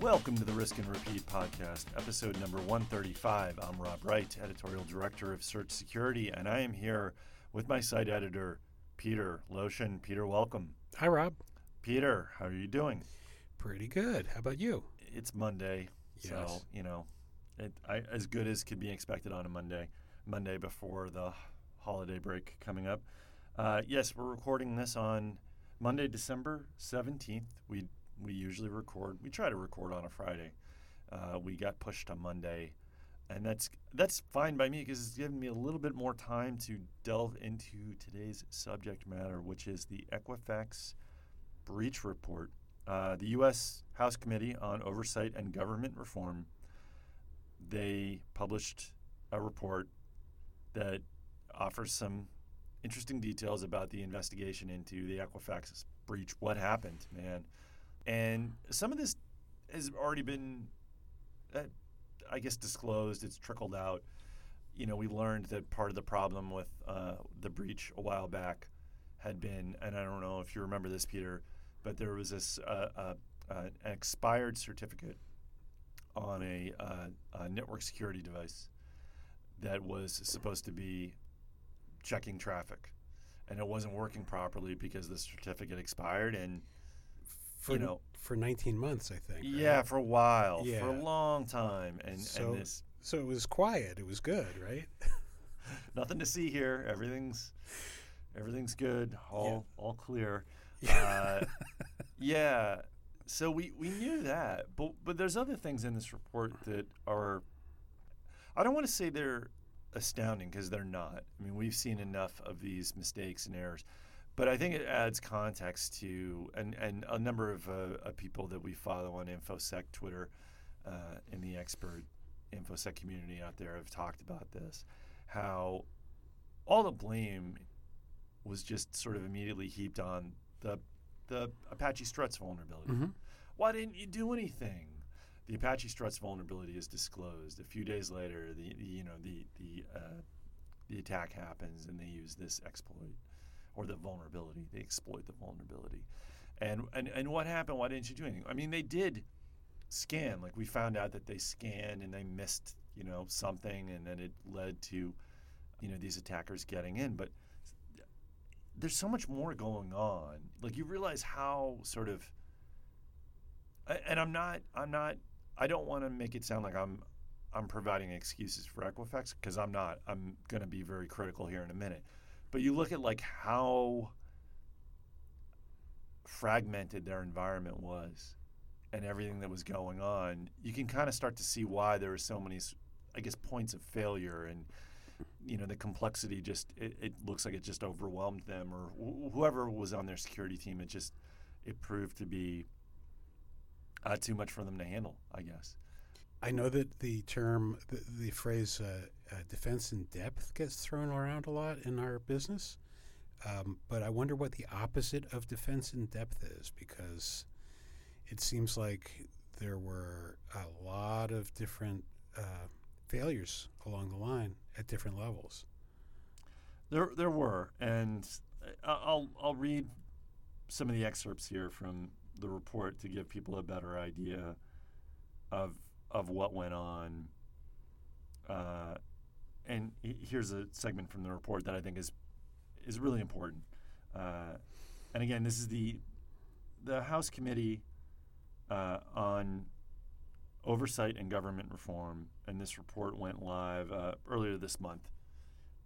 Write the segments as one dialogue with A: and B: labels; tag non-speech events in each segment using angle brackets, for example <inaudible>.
A: Welcome to the Risk and Repeat podcast, episode number 135. I'm Rob Wright, editorial director of Search Security, and I am here with my site editor, Peter Loshin. Peter, welcome.
B: Hi, Rob.
A: Peter, how are you doing?
B: Pretty good. How about you?
A: It's Monday, so you know, it, I, as good as could be expected on a Monday, Monday before the holiday break coming up. Uh, yes, we're recording this on Monday, December seventeenth. We we usually record. We try to record on a Friday. Uh, we got pushed to Monday, and that's that's fine by me because it's given me a little bit more time to delve into today's subject matter, which is the Equifax breach report. Uh, the U.S. House Committee on Oversight and Government Reform they published a report that offers some interesting details about the investigation into the Equifax breach. What happened, man? And some of this has already been, uh, I guess, disclosed. It's trickled out. You know, we learned that part of the problem with uh, the breach a while back had been, and I don't know if you remember this, Peter, but there was this uh, uh, uh, an expired certificate on a, uh, a network security device that was supposed to be checking traffic, and it wasn't working properly because the certificate expired. And
B: For
A: You know-
B: for 19 months, I think. right?
A: yeah, for a while,
B: yeah.
A: for a long time, and
B: So-
A: and this
B: So it was quiet. It was good, right? <laughs>
A: nothing to see here. Everything's everything's good. All all clear.
B: Yeah. <laughs>
A: Uh, yeah. So we, we knew that, but but there's other things in this report that are. I don't want to say they're astounding because they're not. I mean, we've seen enough of these mistakes and errors, but I think it adds context to and and a number of, uh, people that we follow on InfoSec Twitter, uh, in the expert InfoSec community out there have talked about this, how all the blame was just sort of immediately heaped on the the Apache Struts vulnerability.
B: Mhm.
A: Why didn't you do anything? The Apache Struts vulnerability is disclosed. A few days later, the, the you know the the uh, the attack happens, and they use this exploit or the vulnerability. They exploit the vulnerability. And and and what happened? Why didn't you do anything? I mean, they did scan. Like we found out that they scanned and they missed you know something, and then it led to you know these attackers getting in. But there's so much more going on. Like you realize how sort of and I'm not I'm not I don't want to make it sound like I'm I'm providing excuses for Equifax because I'm not. I'm going to be very critical here in a minute. But you look at like how fragmented their environment was and everything that was going on, you can kind of start to see why there were so many I guess points of failure and you know the complexity just it, it looks like it just overwhelmed them or wh- whoever was on their security team it just it proved to be uh, too much for them to handle i guess.
B: I know that the term, the, the phrase uh, uh, defense in depth gets thrown around a lot in our business. Um, but I wonder what the opposite of defense in depth is because it seems like there were a lot of different uh, failures along the line at different levels.
A: there there were and I- i'll i'll read some of the excerpts here from the report to give people a better idea of of what went on uh, and here's a segment from the report that I think is is really important. Uh, and again, this is the the House Committee uh, on Oversight and Government Reform, and this report went live uh, earlier this month.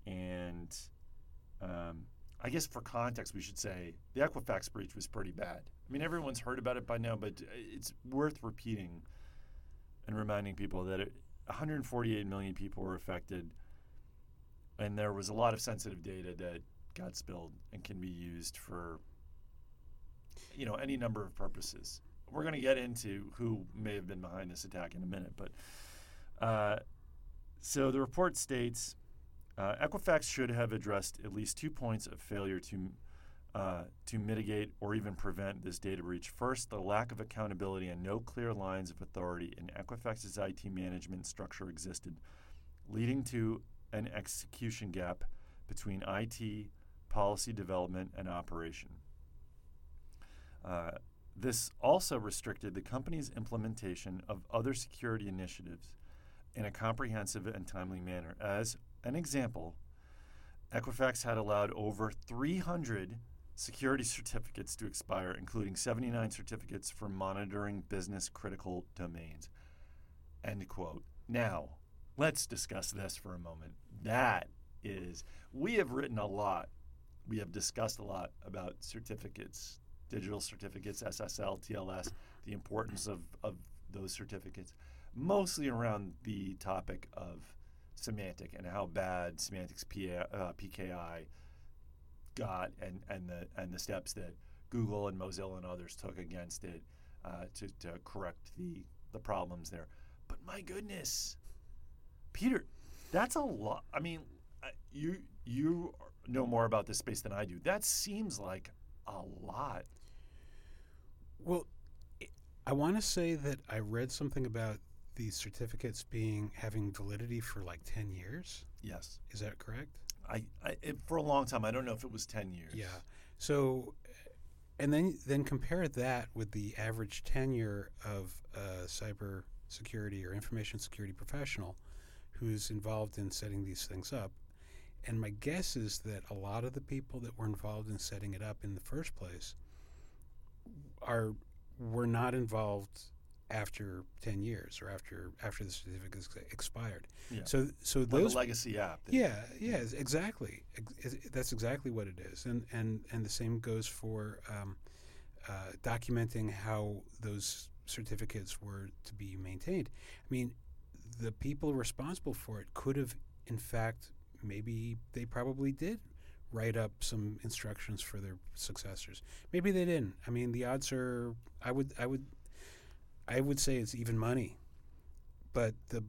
A: And um, I guess for context, we should say the Equifax breach was pretty bad. I mean, everyone's heard about it by now, but it's worth repeating and reminding people that it, 148 million people were affected, and there was a lot of sensitive data that got spilled and can be used for, you know, any number of purposes. We're going to get into who may have been behind this attack in a minute, but uh, so the report states uh, Equifax should have addressed at least two points of failure to uh, to mitigate or even prevent this data breach. First, the lack of accountability and no clear lines of authority in Equifax's IT management structure existed, leading to an execution gap between IT, policy development, and operation. Uh, This also restricted the company's implementation of other security initiatives in a comprehensive and timely manner. As an example, Equifax had allowed over 300 security certificates to expire, including 79 certificates for monitoring business critical domains. End quote. Now, let's discuss this for a moment. That is, we have written a lot, we have discussed a lot about certificates, digital certificates, SSL, TLS, the importance of, of those certificates, mostly around the topic of Symantec and how bad Symantec's PA, uh, PKI got and, and, the, and the steps that Google and Mozilla and others took against it uh, to, to correct the, the problems there. But my goodness, Peter, that's a lot. I mean, you you know more about this space than I do. That seems like a lot.
B: Well, I want to say that I read something about these certificates being having validity for like 10 years.
A: Yes.
B: Is that correct?
A: I, I it, for a long time. I don't know if it was 10 years.
B: Yeah. So and then then compare that with the average tenure of a cyber security or information security professional who's involved in setting these things up. And my guess is that a lot of the people that were involved in setting it up in the first place are were not involved after 10 years or after after the certificate is expired.
A: Yeah.
B: So so
A: Or
B: those
A: the legacy app. that-
B: yeah, yeah, exactly. That's exactly what it is, and and and the same goes for um, uh, documenting how those certificates were to be maintained. I mean, the people responsible for it could have, in fact, maybe they probably did write up some instructions for their successors. Maybe they didn't. I mean, the odds are. I would. I would. I would say it's even money, but the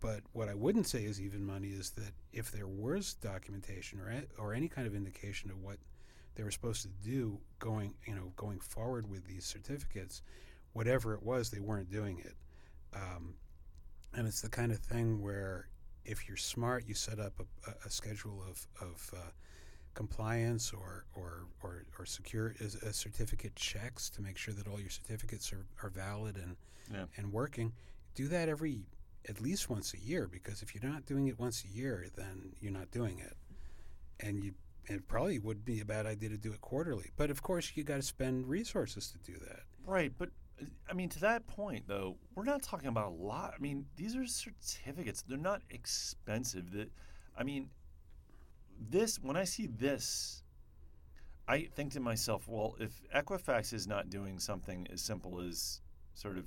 B: but what I wouldn't say is even money is that if there was documentation or or any kind of indication of what they were supposed to do going you know going forward with these certificates, whatever it was, they weren't doing it. Um, and it's the kind of thing where if you're smart, you set up a, a, schedule of, of uh, compliance or or or, or secure is a certificate checks to make sure that all your certificates are, are valid and
A: Yeah.
B: and working. Do that every at least once a year because if you're not doing it once a year, then you're not doing it, and you. It probably would be a bad idea to do it quarterly, but of course you got to spend resources to do that.
A: Right, but uh, I mean, to that point though, we're not talking about a lot. I mean, these are certificates; they're not expensive. That, I mean, this when I see this, I think to myself, well, if Equifax is not doing something as simple as sort of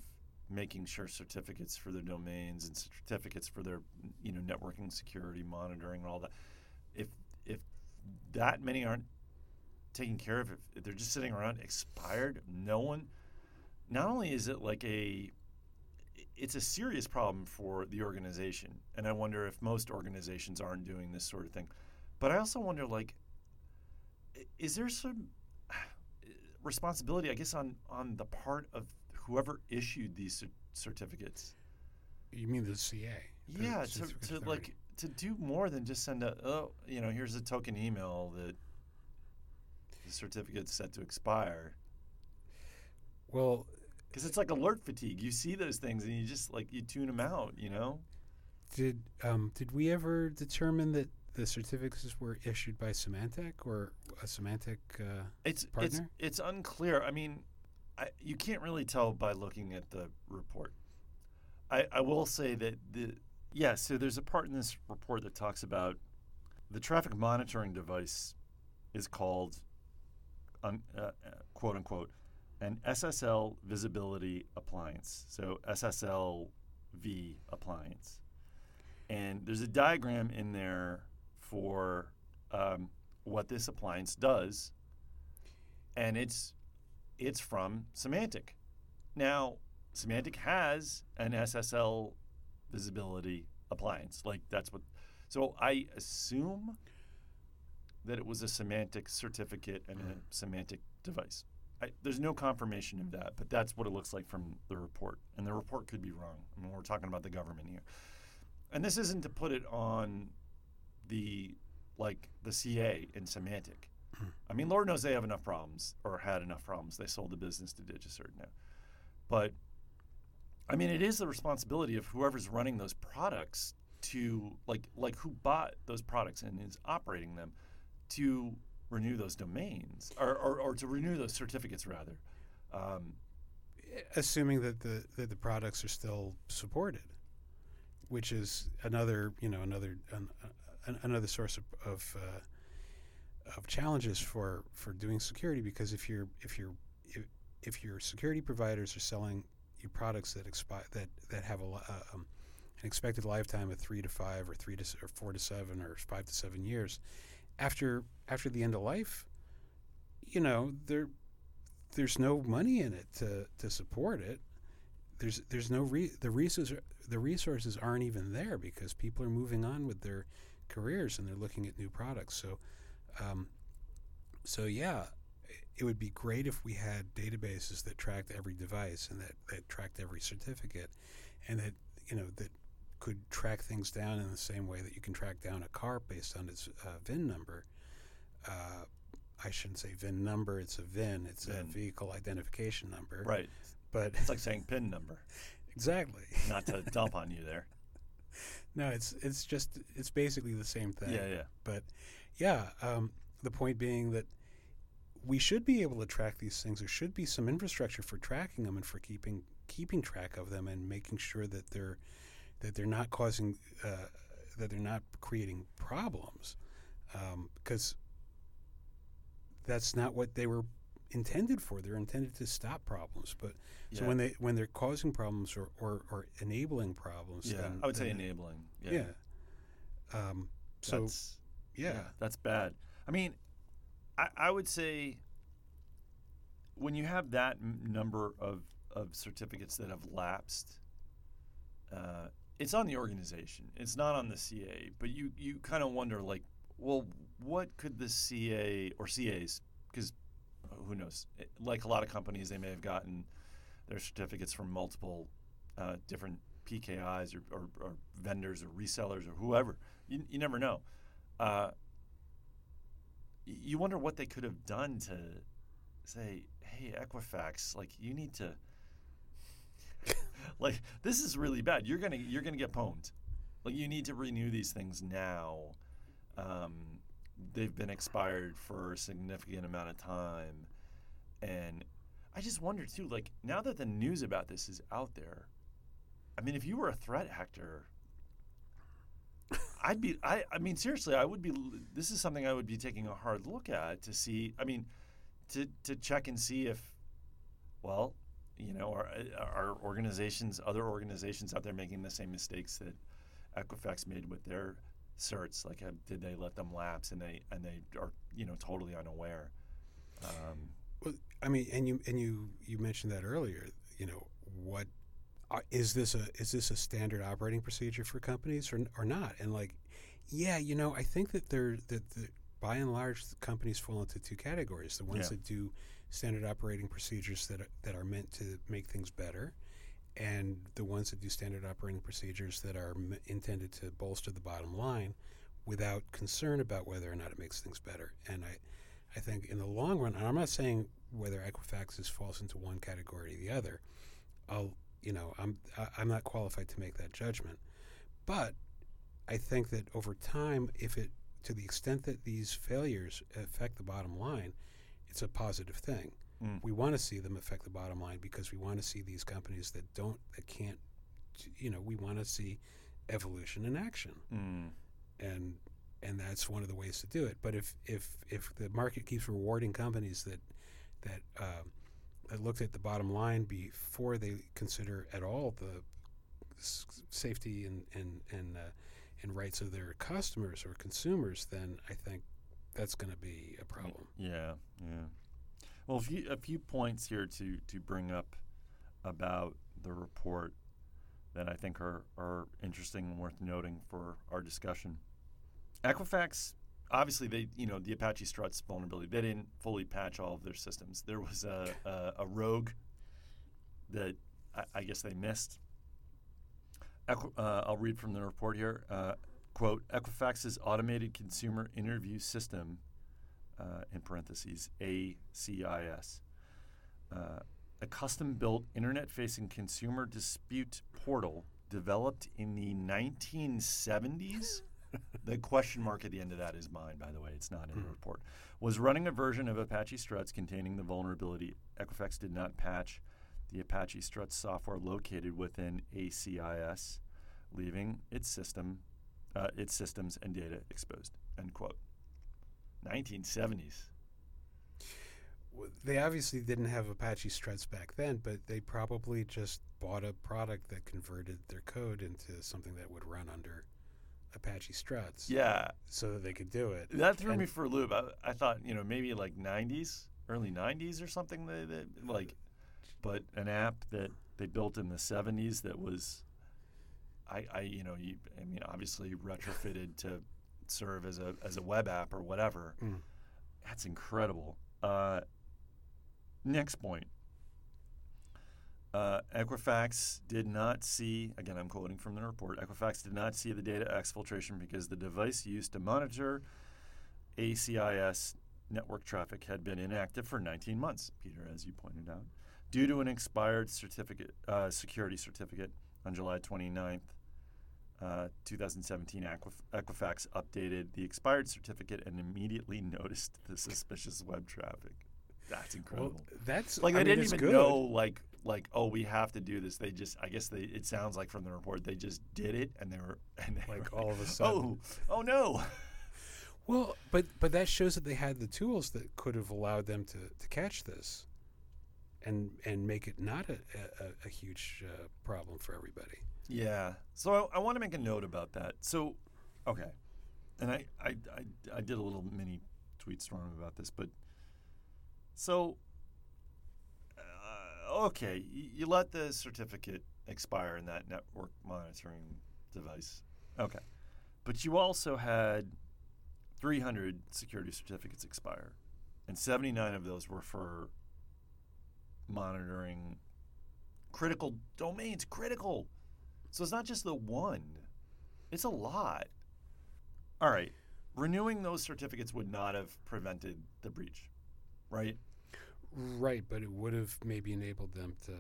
A: making sure certificates for their domains and certificates for their you know networking security monitoring and all that, if if that many aren't taken care of, if, if they're just sitting around expired, no one not only is it like a it's a serious problem for the organization and i wonder if most organizations aren't doing this sort of thing. But i also wonder like is there some <sighs> responsibility i guess on on the part of whoever issued these cer- certificates?
B: You mean the CA? the
A: yeah to, to like to do more than just send a oh you know here's a token email that the certificate's set to expire.
B: Well,
A: because it's like alert fatigue. You see those things and you just like you tune them out. You know.
B: did um, did we ever determine that the certificates were issued by Symantec or a Symantec? Uh,
A: It's it's
B: Partner?
A: it's unclear. I mean, I, you can't really tell by looking at the report. I, I will say that the yeah. So there's a part in this report that talks about the traffic monitoring device is called un, uh, uh, quote unquote an SSL visibility appliance. So SSL V appliance, and there's a diagram in there for um, what this appliance does, and it's it's from Symantec. Now, Symantec has an SSL visibility appliance. Like that's what. So I assume that it was a Symantec certificate and a Symantec device. I, there's no confirmation of that, but that's what it looks like from the report. And the report could be wrong. I mean, we're talking about the government here. And this isn't to put it on the like the CA in Symantec. Hmm. I mean, Lord knows they have enough problems or had enough problems. They sold the business to DigiCert now. But I mean, it is the responsibility of whoever's running those products to like like who bought those products and is operating them to renew those domains or, or, or to renew those certificates rather. Um,
B: assuming that the that the products are still supported, which is another you know another an, an, another source of of, uh, of challenges for for doing security because if you're if you're if, if your security providers are selling you products that expire that that have a uh, um, an expected lifetime of three to five or three to or four to seven or five to seven years after after the end of life you know there there's no money in it to, to support it. There's there's no re- the resources the resources aren't even there because people are moving on with their careers and they're looking at new products. So, um, so yeah, it would be great if we had databases that tracked every device and that, that tracked every certificate, and that you know that could track things down in the same way that you can track down a car based on its uh, VIN number. Uh, I shouldn't say VIN number. It's a VIN. It's
A: VIN.
B: a vehicle identification number.
A: right.
B: But
A: It's like <laughs> saying PIN number.
B: exactly.
A: Not to dump on you there. <laughs>
B: No, it's it's just it's basically the same thing.
A: Yeah, yeah.
B: But yeah, um, the point being that we should be able to track these things. There should be some infrastructure for tracking them and for keeping keeping track of them and making sure that they're that they're not causing uh, that they're not creating problems because that's not what they were intended for. They're intended to stop problems. But so when they when they're causing problems or, or, or enabling problems,
A: Yeah,
B: then,
A: I would say enabling. Yeah.
B: Yeah. Um, so
A: That's,
B: yeah.
A: that's bad. I mean, I, I would say when you have that m- number of, of certificates that have lapsed, uh, it's on the organization. It's not on the CA. But you, you kind of wonder, like, well, what could the CA or CAs, because who knows? Like a lot of companies, they may have gotten their certificates from multiple uh, different PKIs or, or, or vendors or resellers or whoever. You, you never know. Uh, you wonder what they could have done to say, hey, Equifax, like you need to. <laughs> like this is really bad. You're gonna you're gonna get pwned. Like you need to renew these things now. Um, they've been expired for a significant amount of time, and I just wonder too. Like now that the news about this is out there, I mean, if you were a threat actor, <laughs> I'd be. I. I mean, seriously, I would be. This is something I would be taking a hard look at to see. I mean, to to check and see if, well, you know, are are organizations, other organizations out there making the same mistakes that Equifax made with their certs? Like, have, did they let them lapse and they and they are you know totally unaware? Um,
B: Well, I mean, and you and you you mentioned that earlier. You know, what uh, is this a is this a standard operating procedure for companies or or not? And like, yeah, you know, I think that they're that the, by and large the companies fall into two categories: the ones
A: Yeah.
B: that do standard operating procedures that are, that are meant to make things better, and the ones that do standard operating procedures that are m- intended to bolster the bottom line without concern about whether or not it makes things better. And I, I think in the long run, and I'm not saying whether Equifax is falls into one category or the other. I'll, you know, I'm I- I'm not qualified to make that judgment, but I think that over time, if it to the extent that these failures affect the bottom line, it's a positive thing.
A: Mm.
B: We want to see them affect the bottom line because we want to see these companies that don't that can't, you know, we want to see evolution in action
A: mm,
B: and and that's one of the ways to do it. But if if if the market keeps rewarding companies that that um, that looked at the bottom line before they consider at all the s- safety and and and uh, and rights of their customers or consumers, then I think that's going to be a problem.
A: Yeah, yeah. Well, a few, a few points here to, to bring up about the report that I think are, are interesting and worth noting for our discussion. Equifax, obviously, they you know the Apache Struts vulnerability. They didn't fully patch all of their systems. There was a, a, a rogue that I, I guess they missed. Equi- uh, I'll read from the report here. Uh, quote: Equifax's automated consumer interview system uh, in parentheses, ACIS. Uh, a custom built internet facing consumer dispute portal developed in the 1970s. <laughs> the question mark at the end of that is mine, by the way. It's not in the report. Was running a version of Apache Struts containing the vulnerability. Equifax did not patch the Apache Struts software located within ACIS, leaving its system, uh, its systems and data exposed. End quote. 1970s.
B: They obviously didn't have Apache struts back then, but they probably just bought a product that converted their code into something that would run under Apache struts
A: Yeah,
B: so that they could do it.
A: that threw
B: And-
A: me for a loop. I, I thought, you know, maybe like 90s, early 90s or something. That, that like, but an app that they built in the 70s that was, I, I, you know, you, I mean, obviously retrofitted to serve as a as a web app or whatever.
B: Mm.
A: That's incredible. Uh, next point. Uh, Equifax did not see, again, I'm quoting from the report Equifax did not see the data exfiltration because the device used to monitor ACIS network traffic had been inactive for 19 months, Peter, as you pointed out, due to an expired certificate, uh, security certificate on July 29th. Uh, 2017 Equif- Equifax updated the expired certificate and immediately noticed the suspicious web traffic. That's
B: Well,
A: incredible
B: that's
A: like
B: I
A: they
B: mean,
A: didn't even
B: good.
A: know like like oh we have to do this they just i guess they it sounds like from the report they just did it and they were and they
B: Like
A: were
B: all of a sudden.
A: oh oh no
B: Well, but but that shows that they had the tools that could have allowed them to, to catch this, and and make it not a, a, a huge uh, problem for everybody.
A: Yeah so i, I want to make a note about that so okay and I, I i i did a little mini tweet storm about this but so uh, okay you, you let the certificate expire in that network monitoring device okay but you also had 300 security certificates expire, and 79 of those were for monitoring critical domains. Critical. So it's not just the one, it's a lot. All right. Renewing those certificates would not have prevented the breach, right?
B: Right, but it would have maybe enabled them to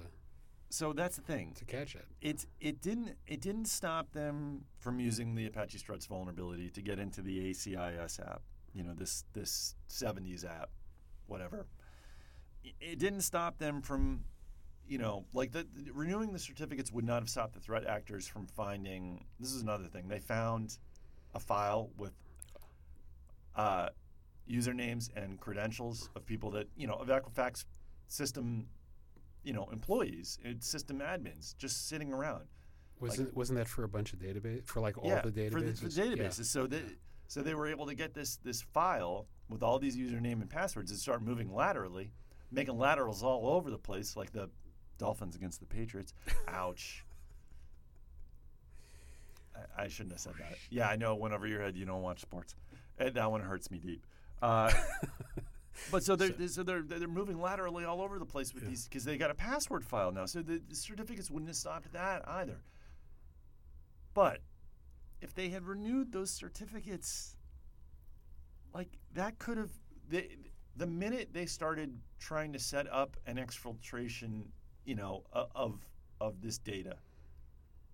A: So that's the thing.
B: to catch it.
A: it it didn't it didn't stop them from using the Apache Struts vulnerability to get into the ACIS app. You know this this 70s app, whatever. It- It didn't stop them from, you know, like the, the- renewing the certificates would not have stopped the threat actors from finding. This is another thing. They found a file with uh, usernames and credentials of people that you know of Equifax system, you know, employees, system admins, just sitting around.
B: Wasn't wasn't that for a bunch of database for like all
A: yeah,
B: the databases?
A: for the, for databases. So that so they were able to get this this file with all these username and passwords and start moving laterally, making laterals all over the place, like the Dolphins against the Patriots. Ouch. I, I shouldn't have said that. Yeah, I know it went over your head. You don't watch sports. And that one hurts me deep. Uh, <laughs> but so they're so they're they're moving laterally all over the place with
B: Yeah.
A: these because they got a password file now. So the, the certificates wouldn't have stopped that either. But if they had renewed those certificates, like that could have the the minute they started trying to set up an exfiltration, you know, of of this data,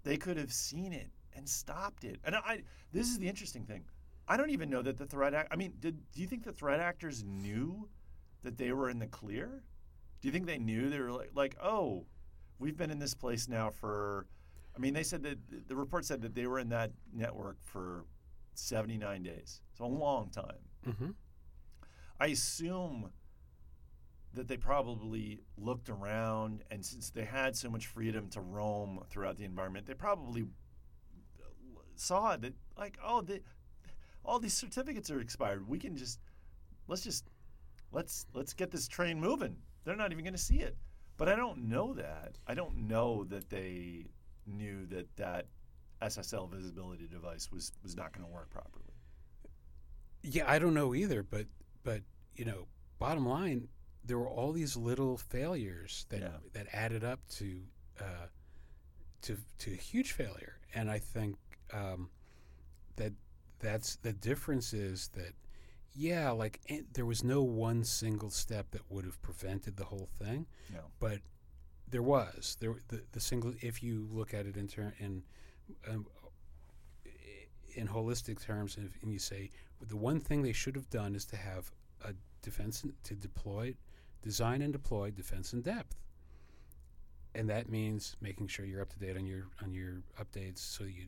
A: they could have seen it and stopped it. And I, this is the interesting thing. I don't even know that the threat act. I mean, did do you think the threat actors knew that they were in the clear? Do you think they knew they were like, like, oh, we've been in this place now for? I mean, they said that the report said that they were in that network for 79 days, so a long time.
B: hmm
A: I assume that they probably looked around, and since they had so much freedom to roam throughout the environment, they probably uh, saw that, like, oh, the, all these certificates are expired. We can just let's just let's let's get this train moving. They're not even going to see it. But I don't know that. I don't know that they knew that that SSL visibility device was was not going to work properly.
B: Yeah, I don't know either, but but you know, bottom line, there were all these little failures that
A: Yeah.
B: that added up to uh, to to a huge failure, and I think um, that that's the difference is that yeah, like eh, there was no one single step that would have prevented the whole thing,
A: No.
B: but there was there the, the single. If you look at it in ter- in um, in holistic terms, and, and you say the one thing they should have done is to have a defense to deploy, design and deploy defense in depth, and that means making sure you're up to date on your on your updates, so you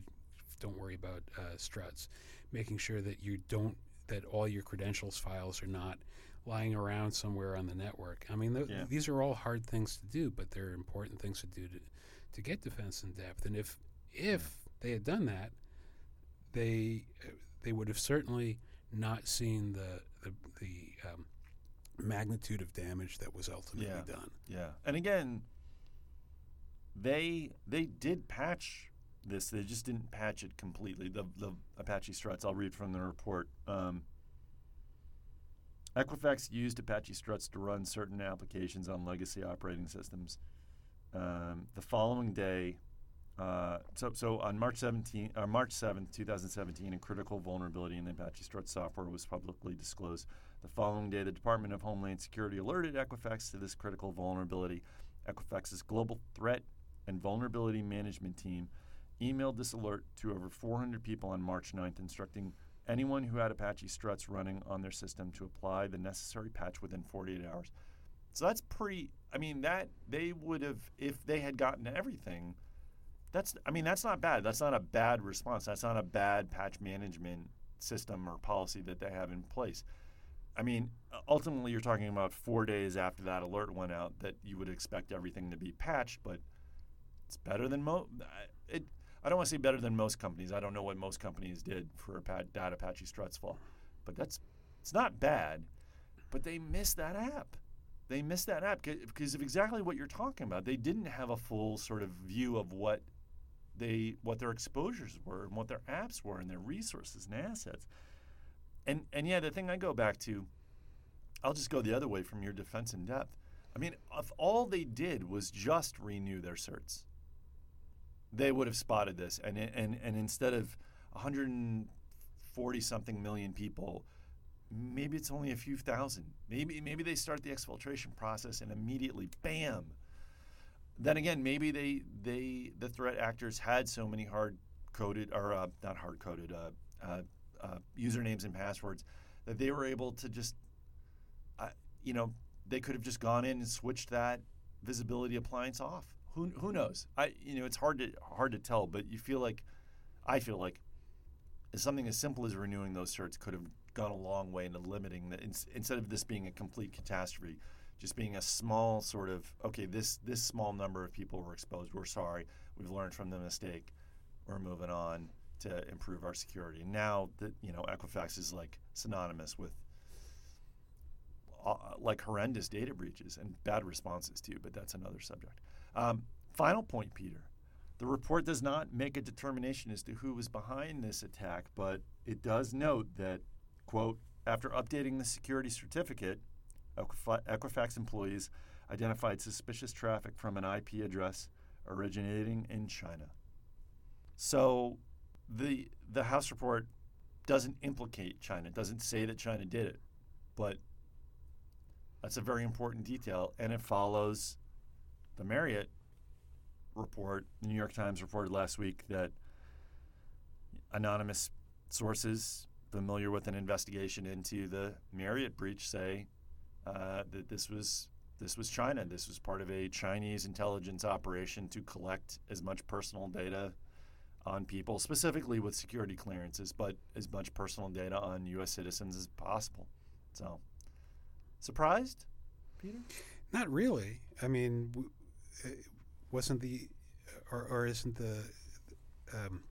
B: don't worry about uh, struts, making sure that you don't that all your credentials files are not lying around somewhere on the network. I mean, th-
A: Yeah.
B: these are all hard things to do, but they're important things to do to, to get defense in depth. And if if they had done that, they they would have certainly not seen the the, the um, magnitude of damage that was ultimately
A: Yeah.
B: done.
A: Yeah, and again, they they did patch this. They just didn't patch it completely. The the Apache struts. I'll read from the report. Um, Equifax used Apache struts to run certain applications on legacy operating systems. Um, the following day, uh, so so on March 17, uh, March 7th, 2017, a critical vulnerability in the Apache Struts software was publicly disclosed. The following day, the Department of Homeland Security alerted Equifax to this critical vulnerability. Equifax's global threat and vulnerability management team emailed this alert to over 400 people on March 9th, instructing anyone who had Apache Struts running on their system to apply the necessary patch within 48 hours. So that's pretty. I mean, that they would have if they had gotten everything. That's. I mean, that's not bad. That's not a bad response. That's not a bad patch management system or policy that they have in place. I mean, ultimately, you're talking about four days after that alert went out that you would expect everything to be patched, but it's better than most. It. I don't want to say better than most companies. I don't know what most companies did for pat- data Apache Struts fall, but that's it's not bad. But they missed that app. They missed that app because of exactly what you're talking about. They didn't have a full sort of view of what they what their exposures were and what their apps were and their resources and assets. And and yeah, the thing I go back to, I'll just go the other way from your defense in depth. I mean, if all they did was just renew their certs, they would have spotted this. And and and instead of 140 something million people, maybe it's only a few thousand. Maybe maybe they start the exfiltration process and immediately, bam. Then again, maybe they they the threat actors had so many hard coded or uh, not hard coded uh, uh, uh, usernames and passwords that they were able to just, you know, they could have just gone in and switched that visibility appliance off. Who, who knows? I you know it's hard to hard to tell, but you feel like I feel like something as simple as renewing those certs could have gone a long way into limiting the ins- instead of this being a complete catastrophe, just being a small sort of okay this this small number of people were exposed. We're sorry. We've learned from the mistake. We're moving on to improve our security. Now that you know Equifax is like synonymous with uh, like horrendous data breaches and bad responses too, but that's another subject. Um, final point, Peter. The report does not make a determination as to who was behind this attack, but it does note that, quote, after updating the security certificate, Equifax employees identified suspicious traffic from an IP address originating in China. So the the House report doesn't implicate China, It doesn't say that China did it, but that's a very important detail, and it follows the Marriott report. The New York Times reported last week that anonymous sources familiar with an investigation into the Marriott breach say uh, that this was this was China. This was part of a Chinese intelligence operation to collect as much personal data on people, specifically with security clearances, but as much personal data on U.S. citizens as possible. So, surprised, Peter?
B: Not really. I mean, uh, wasn't the or, or isn't the um,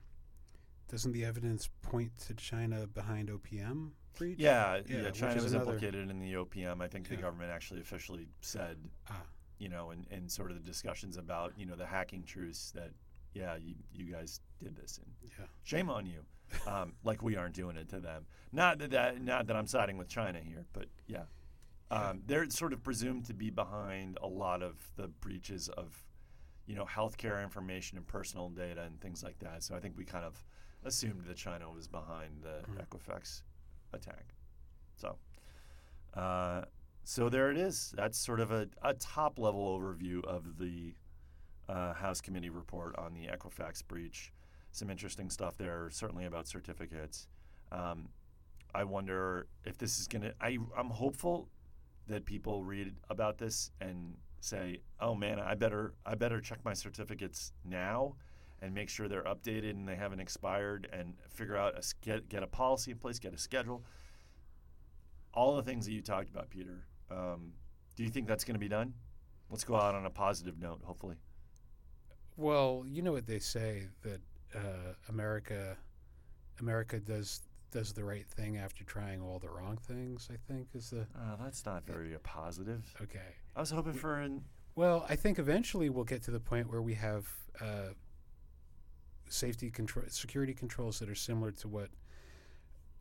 B: doesn't the evidence point to China behind OPM breach?
A: Yeah,
B: Yeah,
A: yeah. China was
B: another-
A: implicated in the OPM. I think the government actually officially said,
B: Ah,
A: you know, in, in sort of the discussions about, you know, the hacking truce that, yeah, you, you guys did this, and
B: yeah.
A: shame on you. Um, <laughs> like we aren't doing it to them. Not that, that not that I'm siding with China here, but yeah, um, they're sort of presumed to be behind a lot of the breaches of, you know, healthcare information and personal data and things like that. So I think we kind of assumed that China was behind the
B: Mhm.
A: Equifax attack. So, uh, so there it is. That's sort of a, a top level overview of the uh, House Committee report on the Equifax breach. Some interesting stuff there, certainly about certificates. Um, I wonder if this is going to. I'm hopeful that people read about this and say, "Oh man, I better I better check my certificates now." And make sure they're updated and they haven't expired, and figure out a get get a policy in place, get a schedule. All the things that you talked about, Peter. Um, do you think that's going to be done? Let's go out on a positive note, hopefully.
B: Well, you know what they say that uh, America, America does does the right thing after trying all the wrong things. I think is the.
A: Uh, that's not very uh, positive.
B: Okay.
A: I was hoping for an.
B: Well, I think eventually we'll get to the point where we have uh, safety control, security controls that are similar to what.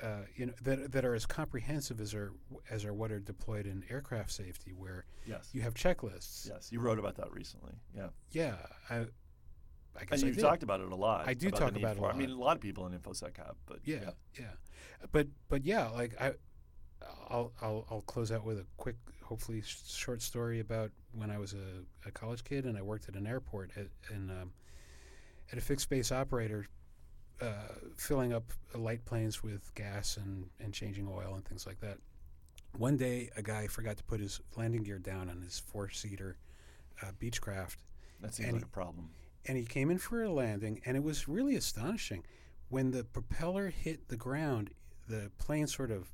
B: Uh, you know that that are as comprehensive as are as are what are deployed in aircraft safety, where
A: yes.
B: you have checklists.
A: Yes, you wrote about that recently. Yeah.
B: Yeah, I, I guess
A: and you've talked about it a lot.
B: I do
A: about
B: talk about it a lot.
A: I mean, a lot of people in InfoSec have, but
B: yeah, yeah, But but yeah, like I, I'll I'll I'll close out with a quick, hopefully sh- short story about when I was a, a college kid and I worked at an airport at in um, at a fixed base operator, uh, filling up light planes with gas and and changing oil and things like that. One day, a guy forgot to put his landing gear down on his four seater uh, Beechcraft,
A: that seems
B: and
A: like
B: he-
A: a problem.
B: and he came in for a landing, and it was really astonishing. When the propeller hit the ground, the plane sort of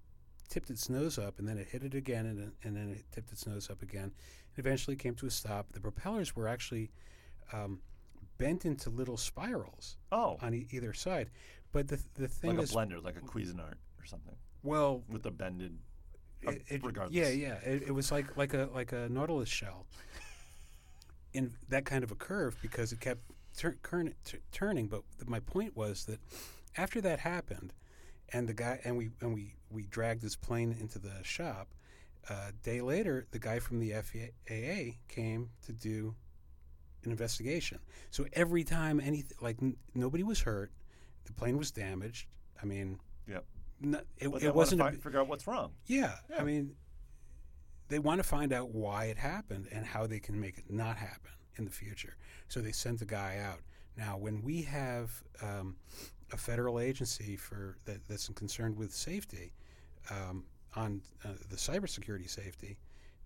B: tipped its nose up, and then it hit it again, and, then- and then it tipped its nose up again. It eventually came to a stop. The propellers were actually um, bent into little spirals
A: Oh,
B: on e- either side. But the the thing
A: like a
B: is,
A: blender, like a Cuisinart or something,
B: well,
A: with the bended. uh,
B: it, it-
A: regardless.
B: yeah, yeah, it, it was like like a like a nautilus shell in that kind of a curve because it kept tur- curn- t- turning. But th- my point was that after that happened, and the guy and we and we we dragged this plane into the shop. A day later, the guy from the FAA came to do an investigation. So every time anything like n- nobody was hurt, the plane was damaged. I mean,
A: Yep.
B: it, it wasn't. a
A: fi- figure out what's wrong.
B: yeah,
A: Yeah.
B: I mean, they want to find out why it happened and how they can make it not happen in the future. So they sent the guy out. Now, when we have um, a federal agency for that, that's concerned with safety um, on uh, the cybersecurity safety,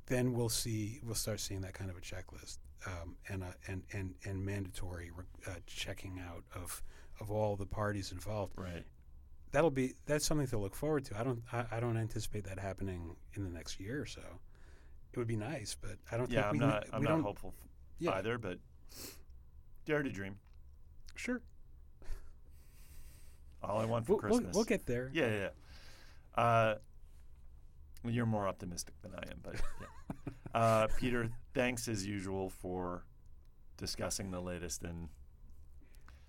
B: then we'll see we'll start seeing that kind of a checklist um, and, a, and and and mandatory re- uh, checking out of of all the parties involved
A: Right.
B: that'll be that's something to look forward to. I don't I, I don't anticipate that happening in the next year or so. It would be nice, but I don't
A: Yeah, I'm not.
B: ne-
A: I'm not hopeful f-
B: yeah
A: either, but dare to dream.
B: sure
A: All I want for
B: we'll, we'll,
A: Christmas.
B: we'll get there.
A: Yeah, yeah. yeah. Uh, well, you're more optimistic than I am, but yeah. uh, <laughs> Peter, thanks as usual for discussing the latest and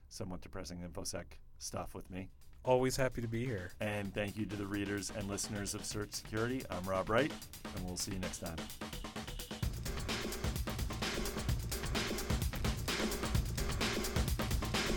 A: somewhat depressing infosec stuff with me.
B: Always happy to be here.
A: And thank you to the readers and listeners of Search Security. I'm Rob Wright, and we'll see you next time.